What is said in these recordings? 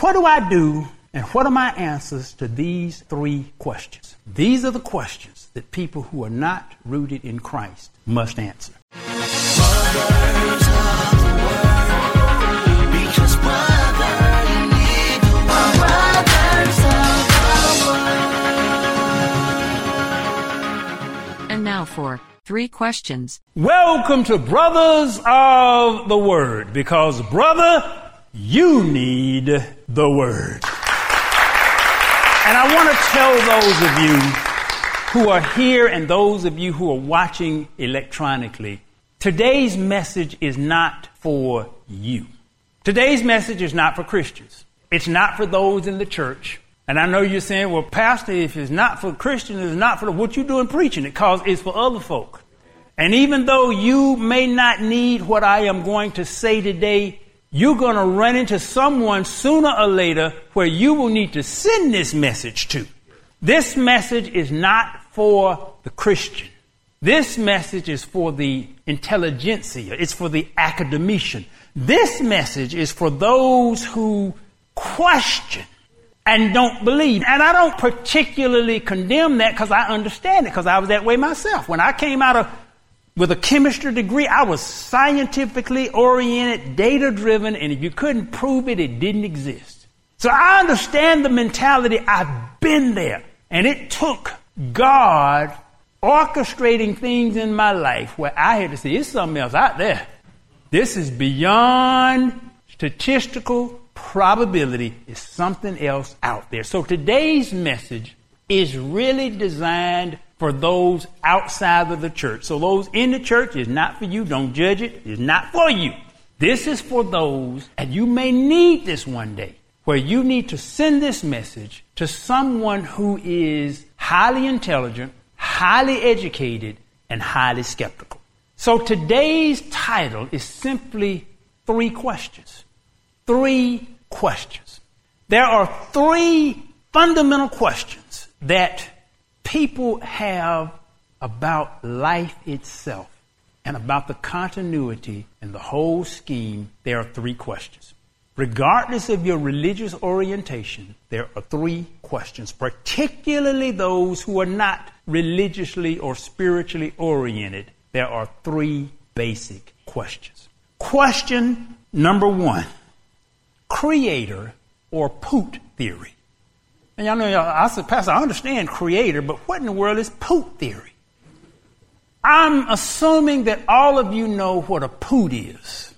What do I do and what are my answers to these three questions? These are the questions that people who are not rooted in Christ must answer. And now for three questions. Welcome to Brothers of the Word, because, brother, you need the Word. And I want to tell those of you who are here and those of you who are watching electronically today's message is not for you. Today's message is not for Christians. It's not for those in the church. And I know you're saying, well, Pastor, if it's not for Christians, it's not for what you doing preaching it, because it's for other folk. And even though you may not need what I am going to say today, you're going to run into someone sooner or later where you will need to send this message to. This message is not for the Christian. This message is for the intelligentsia. It's for the academician. This message is for those who question and don't believe. And I don't particularly condemn that because I understand it because I was that way myself. When I came out of with a chemistry degree, I was scientifically oriented, data driven, and if you couldn't prove it, it didn't exist. So I understand the mentality. I've been there. And it took God orchestrating things in my life where I had to say, it's something else out there. This is beyond statistical probability It's something else out there. So today's message is really designed for those outside of the church. So those in the church is not for you. Don't judge it. It's not for you. This is for those, and you may need this one day, where you need to send this message to someone who is highly intelligent, highly educated, and highly skeptical. So today's title is simply three questions. Three questions. There are three fundamental questions that people have about life itself and about the continuity and the whole scheme. There are three questions. Regardless of your religious orientation, there are three questions, particularly those who are not religiously or spiritually oriented. There are three basic questions. Question number one creator or poot theory. And y'all know, y'all, I said, Pastor, I understand creator, but what in the world is poot theory? I'm assuming that all of you know what a poot is.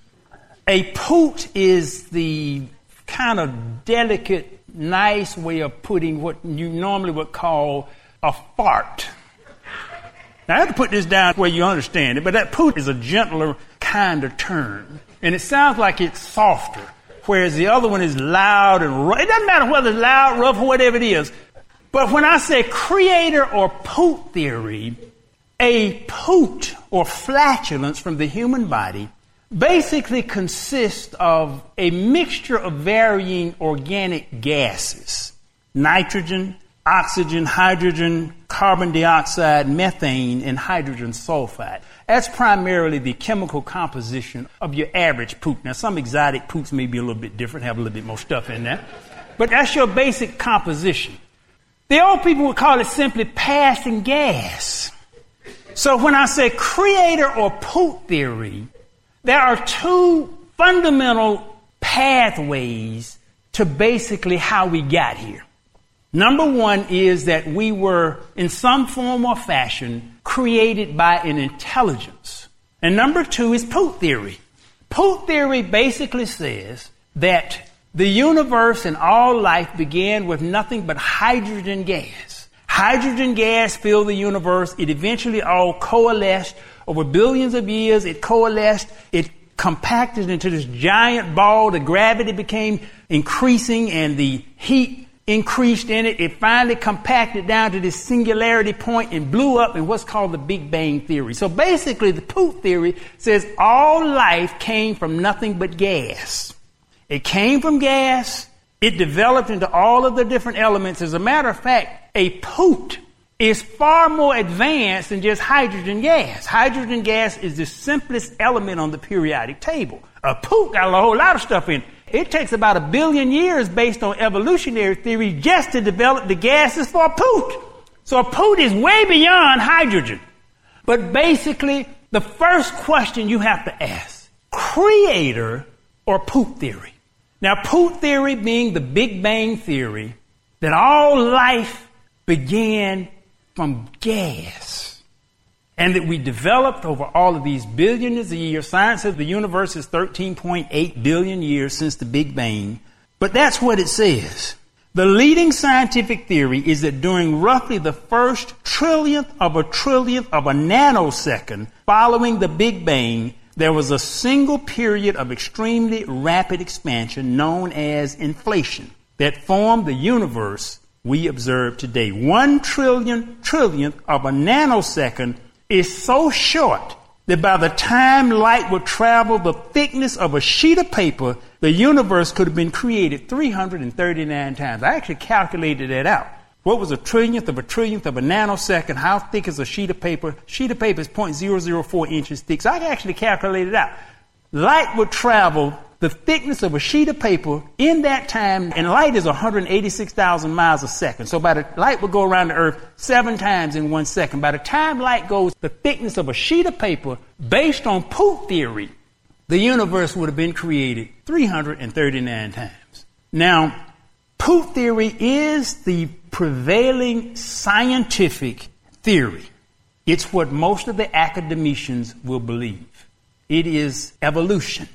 A poot is the kind of delicate, nice way of putting what you normally would call a fart. Now, I have to put this down where you understand it, but that poot is a gentler kind of term. And it sounds like it's softer whereas the other one is loud and rough. It doesn't matter whether it's loud, rough, or whatever it is. But when I say creator or poot theory, a poot or flatulence from the human body basically consists of a mixture of varying organic gases nitrogen, oxygen, hydrogen, carbon dioxide, methane, and hydrogen sulfide. That's primarily the chemical composition of your average poop. Now, some exotic poops may be a little bit different, have a little bit more stuff in there. But that's your basic composition. The old people would call it simply passing gas. So when I say creator or poot theory, there are two fundamental pathways to basically how we got here. Number one is that we were, in some form or fashion, created by an intelligence. And number two is Poot theory. Poot theory basically says that the universe and all life began with nothing but hydrogen gas. Hydrogen gas filled the universe. It eventually all coalesced over billions of years. It coalesced. It compacted into this giant ball. The gravity became increasing and the heat increased in it. It finally compacted down to this singularity point and blew up in what's called the Big Bang Theory. So basically, the Poot theory says all life came from nothing but gas. It came from gas. It developed into all of the different elements. As a matter of fact, a Poot is far more advanced than just hydrogen gas. Hydrogen gas is the simplest element on the periodic table. A Poot got a whole lot of stuff in. It takes about a billion years based on evolutionary theory just to develop the gases for a poot. So a poot is way beyond hydrogen. But basically, the first question you have to ask, creator or poot theory? Now, poot theory being the Big Bang theory that all life began from gas and that we developed over all of these billions of years. Science says the universe is 13.8 billion years since the Big Bang, but that's what it says. The leading scientific theory is that during roughly the first trillionth of a trillionth of a nanosecond following the Big Bang, there was a single period of extremely rapid expansion known as inflation that formed the universe we observe today. One trillion trillionth of a nanosecond is so short that by the time light would travel the thickness of a sheet of paper, the universe could have been created 339 times. I actually calculated that out. What was a trillionth of a trillionth of a nanosecond? How thick is a sheet of paper? Sheet of paper is 0.004 inches thick. So I actually calculated it out. Light would travel the thickness of a sheet of paper in that time, and light is 186,000 miles a second. So by the light would go around the earth seven times in one second. By the time light goes the thickness of a sheet of paper, based on Poot theory, the universe would have been created 339 times. Now, Poot theory is the prevailing scientific theory. It's what most of the academicians will believe. It is evolution.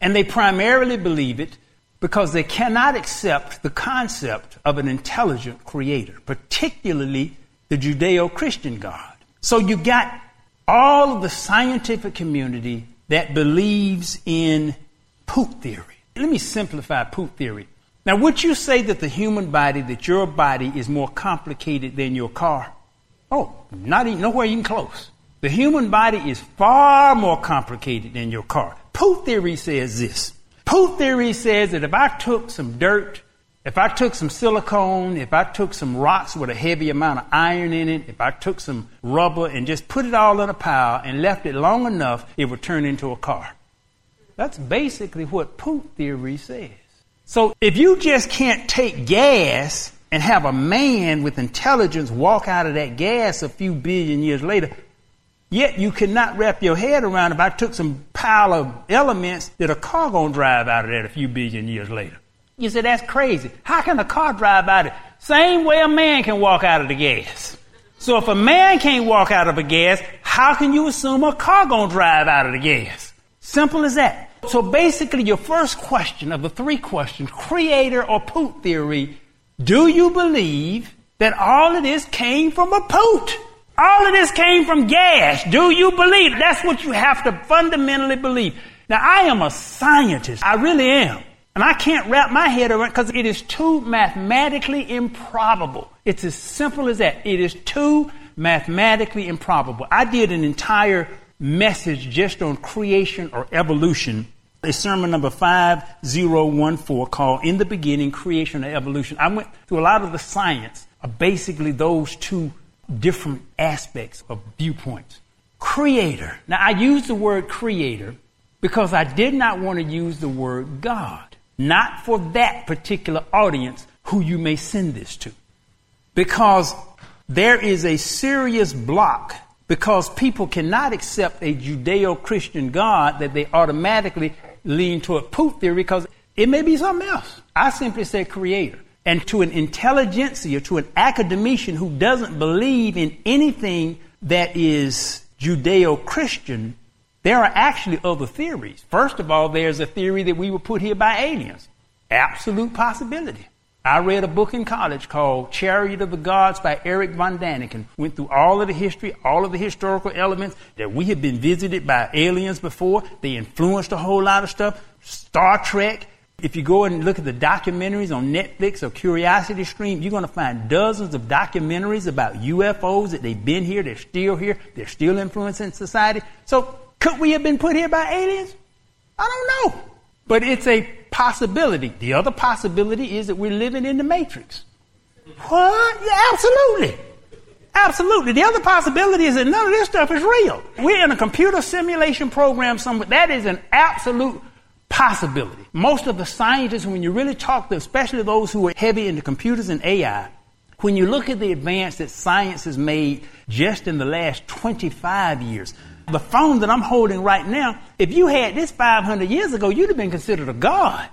And they primarily believe it because they cannot accept the concept of an intelligent creator, particularly the Judeo Christian God. So you got all of the scientific community that believes in poot theory. Let me simplify poot theory. Now, would you say that the human body, that your body is more complicated than your car? Oh, not even, nowhere even close. The human body is far more complicated than your car. Poot theory says this. Poot theory says that if I took some dirt, if I took some silicone, if I took some rocks with a heavy amount of iron in it, if I took some rubber and just put it all in a pile and left it long enough, it would turn into a car. That's basically what Poot theory says. So if you just can't take gas and have a man with intelligence walk out of that gas a few billion years later, Yet you cannot wrap your head around if I took some pile of elements that a car gonna drive out of that a few billion years later. You say that's crazy. How can a car drive out of it? Same way a man can walk out of the gas. So if a man can't walk out of a gas, how can you assume a car gonna drive out of the gas? Simple as that. So basically your first question of the three questions, creator or poot theory, do you believe that all of this came from a poot? All of this came from gas. Do you believe? That's what you have to fundamentally believe. Now, I am a scientist. I really am. And I can't wrap my head around because it is too mathematically improbable. It's as simple as that. It is too mathematically improbable. I did an entire message just on creation or evolution, a sermon number 5014 called In the Beginning, Creation or Evolution. I went through a lot of the science of basically those two different aspects of viewpoints. Creator. Now, I use the word creator because I did not want to use the word God, not for that particular audience who you may send this to. Because there is a serious block because people cannot accept a Judeo Christian God that they automatically lean toward Poot theory because it may be something else. I simply say creator. And to an intelligentsia, to an academician who doesn't believe in anything that is Judeo Christian, there are actually other theories. First of all, there's a theory that we were put here by aliens. Absolute possibility. I read a book in college called Chariot of the Gods by Eric von Däniken. Went through all of the history, all of the historical elements that we had been visited by aliens before. They influenced a whole lot of stuff. Star Trek, if you go and look at the documentaries on Netflix or Curiosity Stream, you're going to find dozens of documentaries about UFOs that they've been here, they're still here, they're still influencing society. So, could we have been put here by aliens? I don't know. But it's a possibility. The other possibility is that we're living in the Matrix. What? Yeah, absolutely. Absolutely. The other possibility is that none of this stuff is real. We're in a computer simulation program somewhere. That is an absolute possibility. Most of the scientists, when you really talk to, especially those who are heavy into computers and AI, when you look at the advance that science has made just in the last 25 years, the phone that I'm holding right now, if you had this 500 years ago, you'd have been considered a god.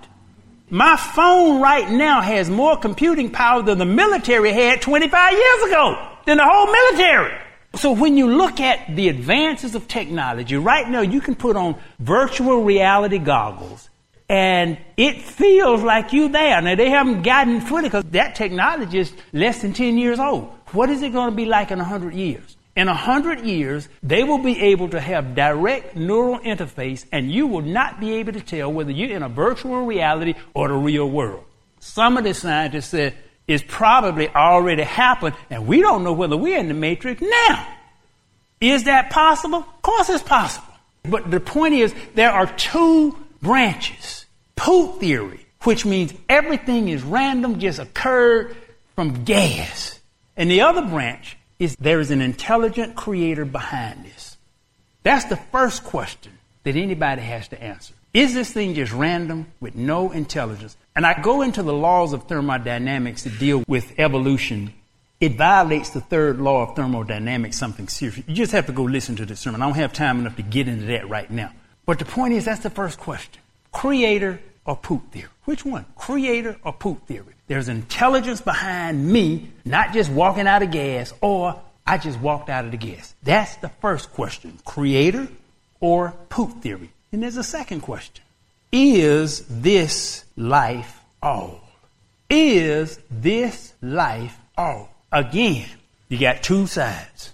My phone right now has more computing power than the military had 25 years ago, than the whole military. So when you look at the advances of technology, right now you can put on virtual reality goggles and it feels like you're there. Now they haven't gotten fully because that technology is less than 10 years old. What is it going to be like in 100 years? In 100 years, they will be able to have direct neural interface and you will not be able to tell whether you're in a virtual reality or the real world. Some of the scientists said it's probably already happened and we don't know whether we're in the matrix now. Is that possible? Of course it's possible. But the point is there are two branches. Poot theory, which means everything is random, just occurred from gas. And the other branch is there is an intelligent creator behind this. That's the first question that anybody has to answer. Is this thing just random with no intelligence? And I go into the laws of thermodynamics to deal with evolution. It violates the third law of thermodynamics, something serious. You just have to go listen to this sermon. I don't have time enough to get into that right now. But the point is, that's the first question. Creator or poot theory? Which one? Creator or poot theory? There's intelligence behind me, not just walking out of gas, or I just walked out of the gas. That's the first question. Creator or poot theory? And there's a second question. Is this life all? Is this life all? Again, you got two sides.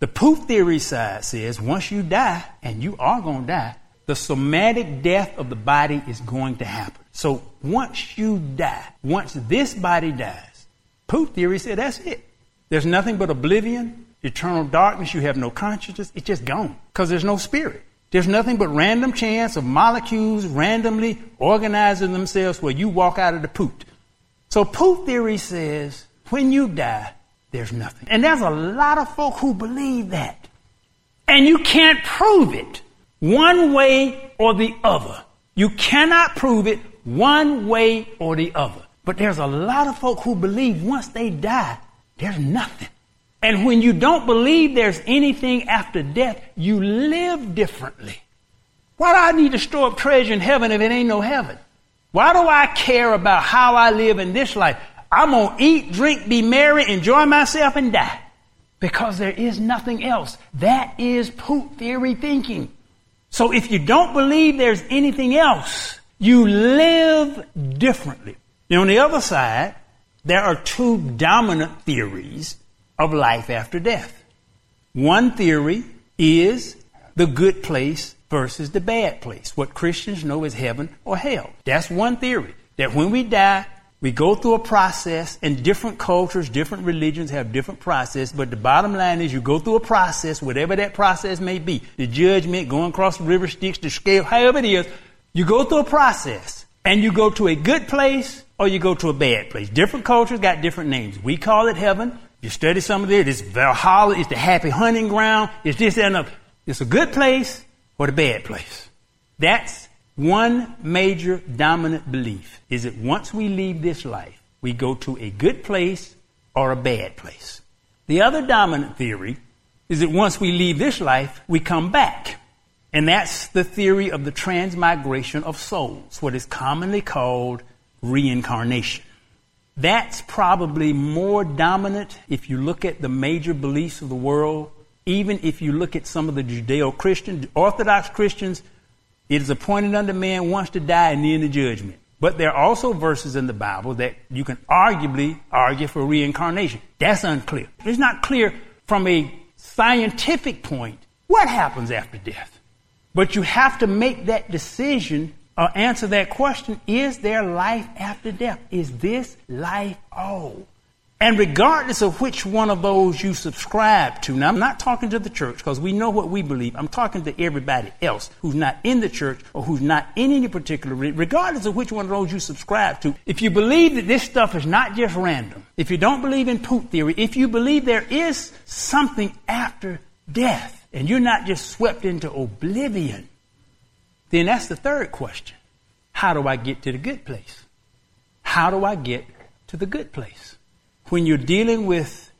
The poot theory side says once you die, and you are going to die, the somatic death of the body is going to happen. So once you die, once this body dies, poot theory said that's it. There's nothing but oblivion, eternal darkness. You have no consciousness. It's just gone because there's no spirit. There's nothing but random chance of molecules randomly organizing themselves where you walk out of the poot. So poot theory says when you die, there's nothing. And there's a lot of folk who believe that. And you can't prove it one way or the other. You cannot prove it one way or the other. But there's a lot of folk who believe once they die, there's nothing. And when you don't believe there's anything after death, you live differently. Why do I need to store up treasure in heaven if it ain't no heaven? Why do I care about how I live in this life? I'm going to eat, drink, be merry, enjoy myself, and die. Because there is nothing else. That is poot theory thinking. So if you don't believe there's anything else, you live differently. Now, on the other side, there are two dominant theories of life after death. One theory is the good place versus the bad place, what Christians know as heaven or hell. That's one theory. That when we die, we go through a process, and different cultures, different religions have different process, but the bottom line is you go through a process, whatever that process may be. The judgment, going across the river Styx, the scale, however it is, you go through a process, and you go to a good place or you go to a bad place. Different cultures got different names. We call it heaven. You study some of it, it's Valhalla, it's the happy hunting ground, it's this, that, and. It's a good place or the bad place. That's one major dominant belief is that once we leave this life, we go to a good place or a bad place. The other dominant theory is that once we leave this life, we come back. And that's the theory of the transmigration of souls, what is commonly called reincarnation. That's probably more dominant if you look at the major beliefs of the world, even if you look at some of the Judeo Christian, Orthodox Christians it is appointed unto man once to die and then the judgment. But there are also verses in the Bible that you can arguably argue for reincarnation. That's unclear. It's not clear from a scientific point what happens after death. But you have to make that decision or answer that question is there life after death? Is this life all? And regardless of which one of those you subscribe to, now I'm not talking to the church because we know what we believe. I'm talking to everybody else who's not in the church or who's not in any particular, regardless of which one of those you subscribe to. If you believe that this stuff is not just random, if you don't believe in poot theory, if you believe there is something after death and you're not just swept into oblivion, then that's the third question. how do I get to the good place? How do I get to the good place? When you're dealing with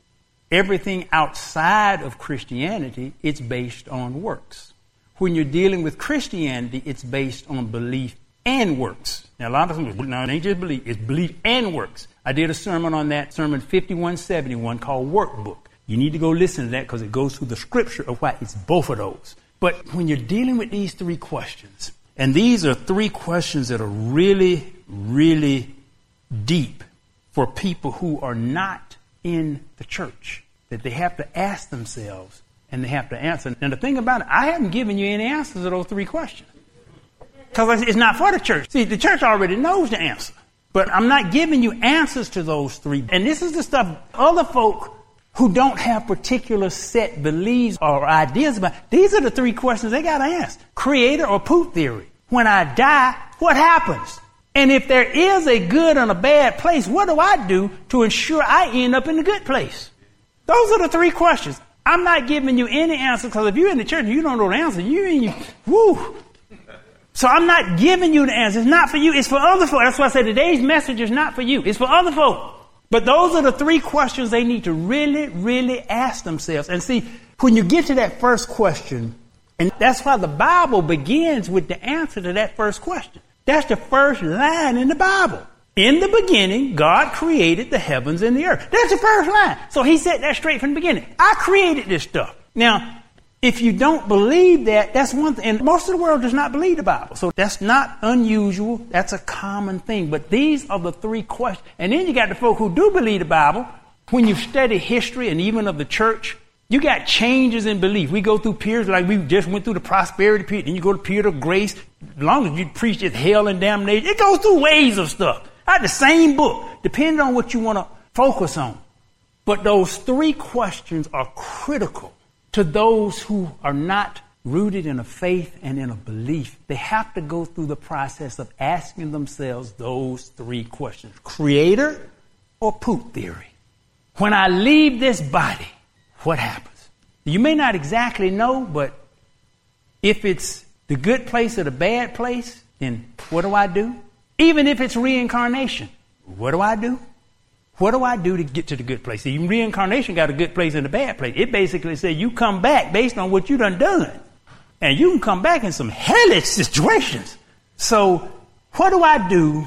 everything outside of Christianity, it's based on works. When you're dealing with Christianity, it's based on belief and works. Now, a lot of people, no, it ain't just belief, it's belief and works. I did a sermon on that, sermon 5171 called Workbook. You need to go listen to that because it goes through the scripture of why it's both of those. But when you're dealing with these three questions, and these are three questions that are really, really deep for people who are not in the church, that they have to ask themselves and they have to answer. And the thing about it, I haven't given you any answers to those three questions. Because it's not for the church. See, the church already knows the answer. But I'm not giving you answers to those three. And this is the stuff other folk who don't have particular set beliefs or ideas about. These are the three questions they got to ask. Creator or poot theory. When I die, what happens? And if there is a good and a bad place, what do I do to ensure I end up in the good place? Those are the three questions. I'm not giving you any answer because if you're in the church and you don't know the answer, you and you, woo. So I'm not giving you the answer. It's not for you. It's for other folk. That's why I say today's message is not for you. It's for other folk. But those are the three questions they need to really, really ask themselves. And see, when you get to that first question, and that's why the Bible begins with the answer to that first question. That's the first line in the Bible. In the beginning, God created the heavens and the earth. That's the first line. So he said that straight from the beginning. I created this stuff. Now, if you don't believe that, that's one thing. And most of the world does not believe the Bible. So that's not unusual. That's a common thing. But these are the three questions. And then you got the folk who do believe the Bible. When you study history and even of the church, you got changes in belief. We go through periods like we just went through the prosperity period. Then you go to period of grace. As long as you preach it, hell and damnation, it goes through waves of stuff. I the same book, depending on what you want to focus on. But those three questions are critical to those who are not rooted in a faith and in a belief, they have to go through the process of asking themselves those three questions Creator or poot theory? When I leave this body, what happens? You may not exactly know, but if it's the good place or the bad place, then what do I do? Even if it's reincarnation, what do I do? What do I do to get to the good place? Reincarnation got a good place and a bad place. It basically says you come back based on what you done done. And you can come back in some hellish situations. So, what do I do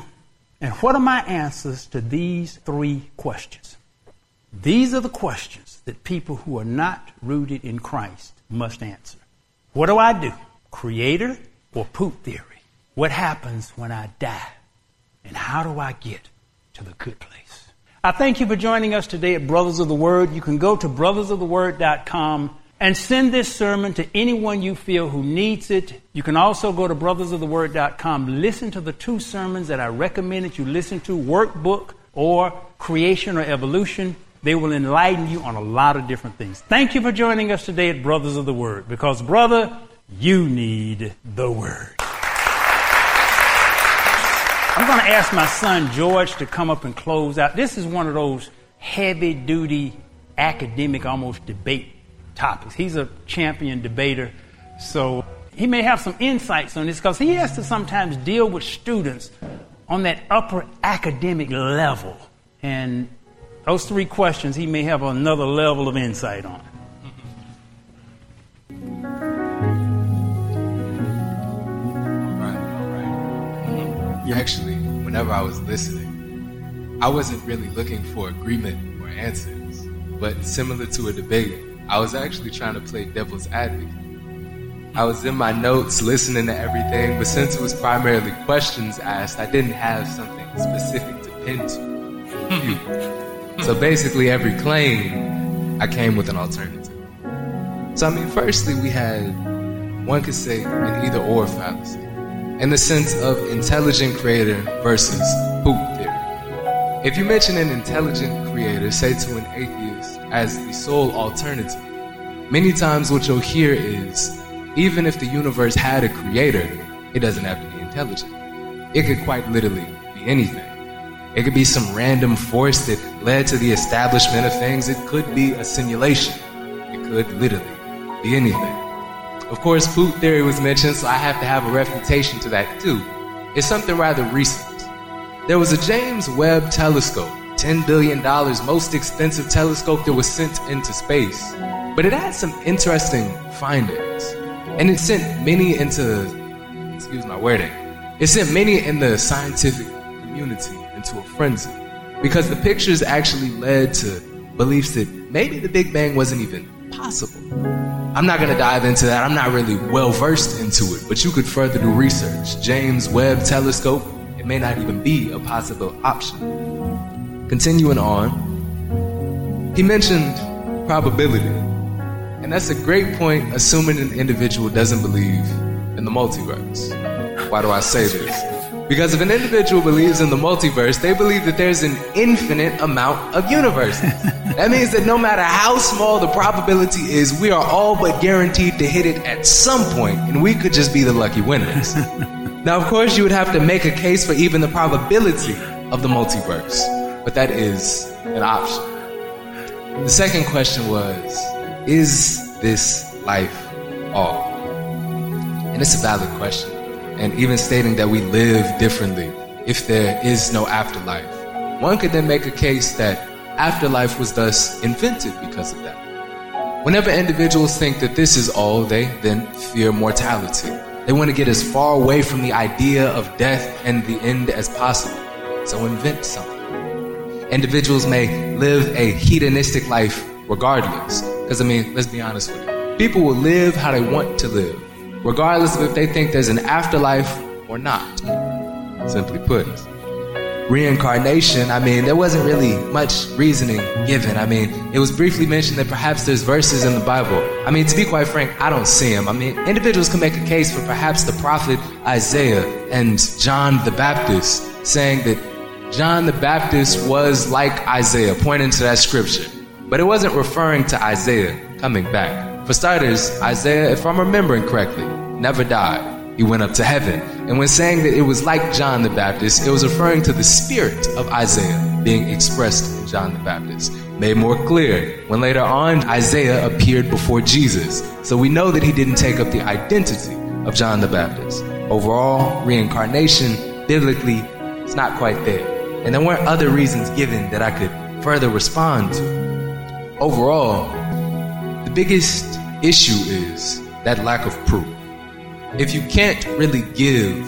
and what are my answers to these three questions? These are the questions that people who are not rooted in Christ must answer. What do I do? Creator or poot theory? What happens when I die? And how do I get to the good place? I thank you for joining us today at Brothers of the Word. You can go to brothersoftheword.com and send this sermon to anyone you feel who needs it. You can also go to brothersoftheword.com, listen to the two sermons that I recommend that you listen to, Workbook or Creation or Evolution. They will enlighten you on a lot of different things. Thank you for joining us today at Brothers of the Word because, brother, you need the Word. I'm going to ask my son George to come up and close out. This is one of those heavy duty academic, almost debate topics. He's a champion debater, so he may have some insights on this because he has to sometimes deal with students on that upper academic level. And those three questions he may have another level of insight on. Actually, whenever I was listening, I wasn't really looking for agreement or answers, but similar to a debate, I was actually trying to play devil's advocate. I was in my notes listening to everything, but since it was primarily questions asked, I didn't have something specific to pin to. Hmm. so basically, every claim, I came with an alternative. So, I mean, firstly, we had, one could say, an either or fallacy in the sense of intelligent creator versus poop theory. If you mention an intelligent creator, say to an atheist, as the sole alternative, many times what you'll hear is even if the universe had a creator, it doesn't have to be intelligent. It could quite literally be anything. It could be some random force that led to the establishment of things. It could be a simulation. It could literally be anything. Of course, poop theory was mentioned, so I have to have a refutation to that too. It's something rather recent. There was a James Webb telescope, $10 billion, most expensive telescope that was sent into space. But it had some interesting findings. And it sent many into, excuse my wording, it sent many in the scientific community into a frenzy. Because the pictures actually led to beliefs that maybe the Big Bang wasn't even possible. I'm not going to dive into that. I'm not really well versed into it, but you could further do research. James Webb Telescope, it may not even be a possible option. Continuing on, he mentioned probability. And that's a great point, assuming an individual doesn't believe in the multiverse. Why do I say this? Because if an individual believes in the multiverse, they believe that there's an infinite amount of universes. that means that no matter how small the probability is, we are all but guaranteed to hit it at some point, and we could just be the lucky winners. now, of course, you would have to make a case for even the probability of the multiverse, but that is an option. The second question was Is this life all? And it's a valid question and even stating that we live differently if there is no afterlife. One could then make a case that afterlife was thus invented because of that. Whenever individuals think that this is all, they then fear mortality. They want to get as far away from the idea of death and the end as possible. So invent something. Individuals may live a hedonistic life regardless. Because, I mean, let's be honest with you. People will live how they want to live regardless of if they think there's an afterlife or not. Simply put, reincarnation, I mean, there wasn't really much reasoning given. I mean, it was briefly mentioned that perhaps there's verses in the Bible. I mean, to be quite frank, I don't see them. I mean, individuals can make a case for perhaps the prophet Isaiah and John the Baptist saying that John the Baptist was like Isaiah, pointing to that scripture. But it wasn't referring to Isaiah coming back. For starters, Isaiah, if I'm remembering correctly, never died. He went up to heaven. And when saying that it was like John the Baptist, it was referring to the spirit of Isaiah being expressed in John the Baptist. Made more clear when later on Isaiah appeared before Jesus. So we know that he didn't take up the identity of John the Baptist. Overall, reincarnation, biblically, it's not quite there. And there weren't other reasons given that I could further respond to. Overall, the biggest issue is that lack of proof. If you can't really give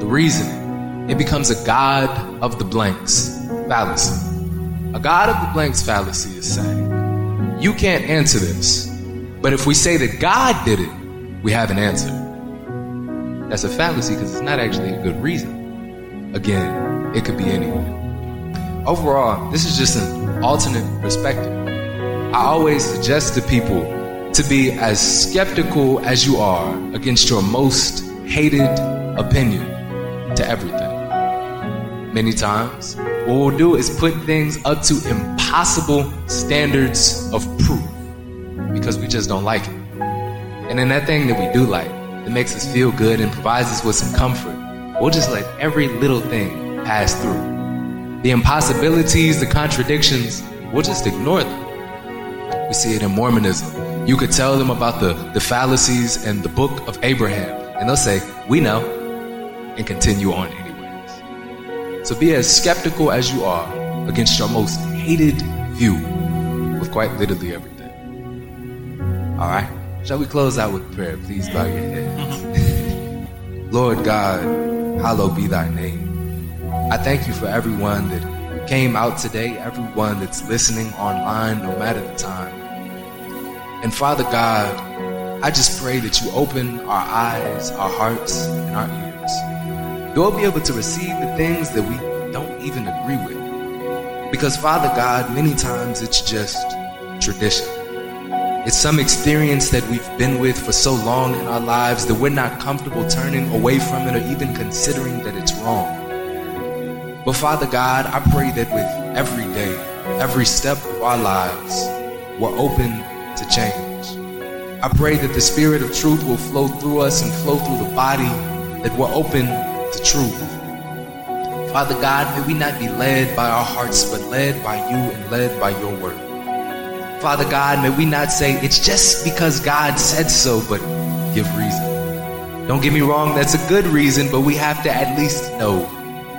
the reasoning, it becomes a God of the blanks fallacy. A God of the blanks fallacy is saying, you can't answer this, but if we say that God did it, we have an answer. That's a fallacy because it's not actually a good reason. Again, it could be anyone. Overall, this is just an alternate perspective. I always suggest to people to be as skeptical as you are against your most hated opinion to everything. Many times, what we'll do is put things up to impossible standards of proof because we just don't like it. And then that thing that we do like, that makes us feel good and provides us with some comfort, we'll just let every little thing pass through. The impossibilities, the contradictions, we'll just ignore them. We see it in Mormonism. You could tell them about the, the fallacies and the book of Abraham, and they'll say, We know, and continue on anyways. So be as skeptical as you are against your most hated view with quite literally everything. All right? Shall we close out with prayer? Please bow your heads. Lord God, hallowed be thy name. I thank you for everyone that came out today, everyone that's listening online, no matter the time. And Father God, I just pray that you open our eyes, our hearts, and our ears. We'll be able to receive the things that we don't even agree with. Because, Father God, many times it's just tradition. It's some experience that we've been with for so long in our lives that we're not comfortable turning away from it or even considering that it's wrong. But Father God, I pray that with every day, every step of our lives, we're open change. I pray that the Spirit of truth will flow through us and flow through the body, that we're open to truth. Father God, may we not be led by our hearts, but led by you and led by your word. Father God, may we not say it's just because God said so, but give reason. Don't get me wrong, that's a good reason, but we have to at least know.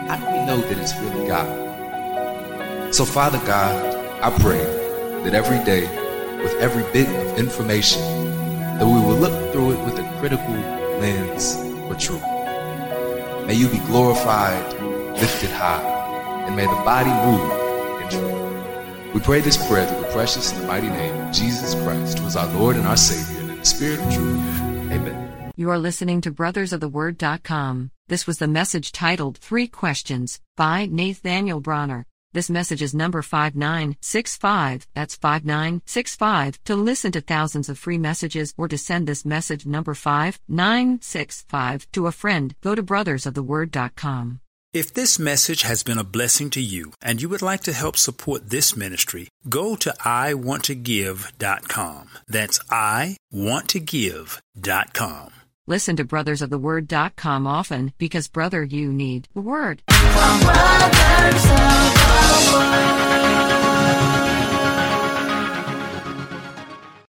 How do we know that it's really God? So, Father God, I pray that every day, with every bit of information, that we will look through it with a critical lens for truth. May you be glorified, lifted high, and may the body move in truth. We pray this prayer through the precious and the mighty name of Jesus Christ, who is our Lord and our Savior, and in the Spirit of truth. Amen. You are listening to brothersoftheword.com. This was the message titled Three Questions by Nathaniel Bronner. This message is number 5965. That's 5965. To listen to thousands of free messages or to send this message number 5965 to a friend, go to brothersoftheword.com. If this message has been a blessing to you and you would like to help support this ministry, go to iwanttogive.com. That's iwanttogive.com. Listen to brothersoftheword.com often because, brother, you need the word someone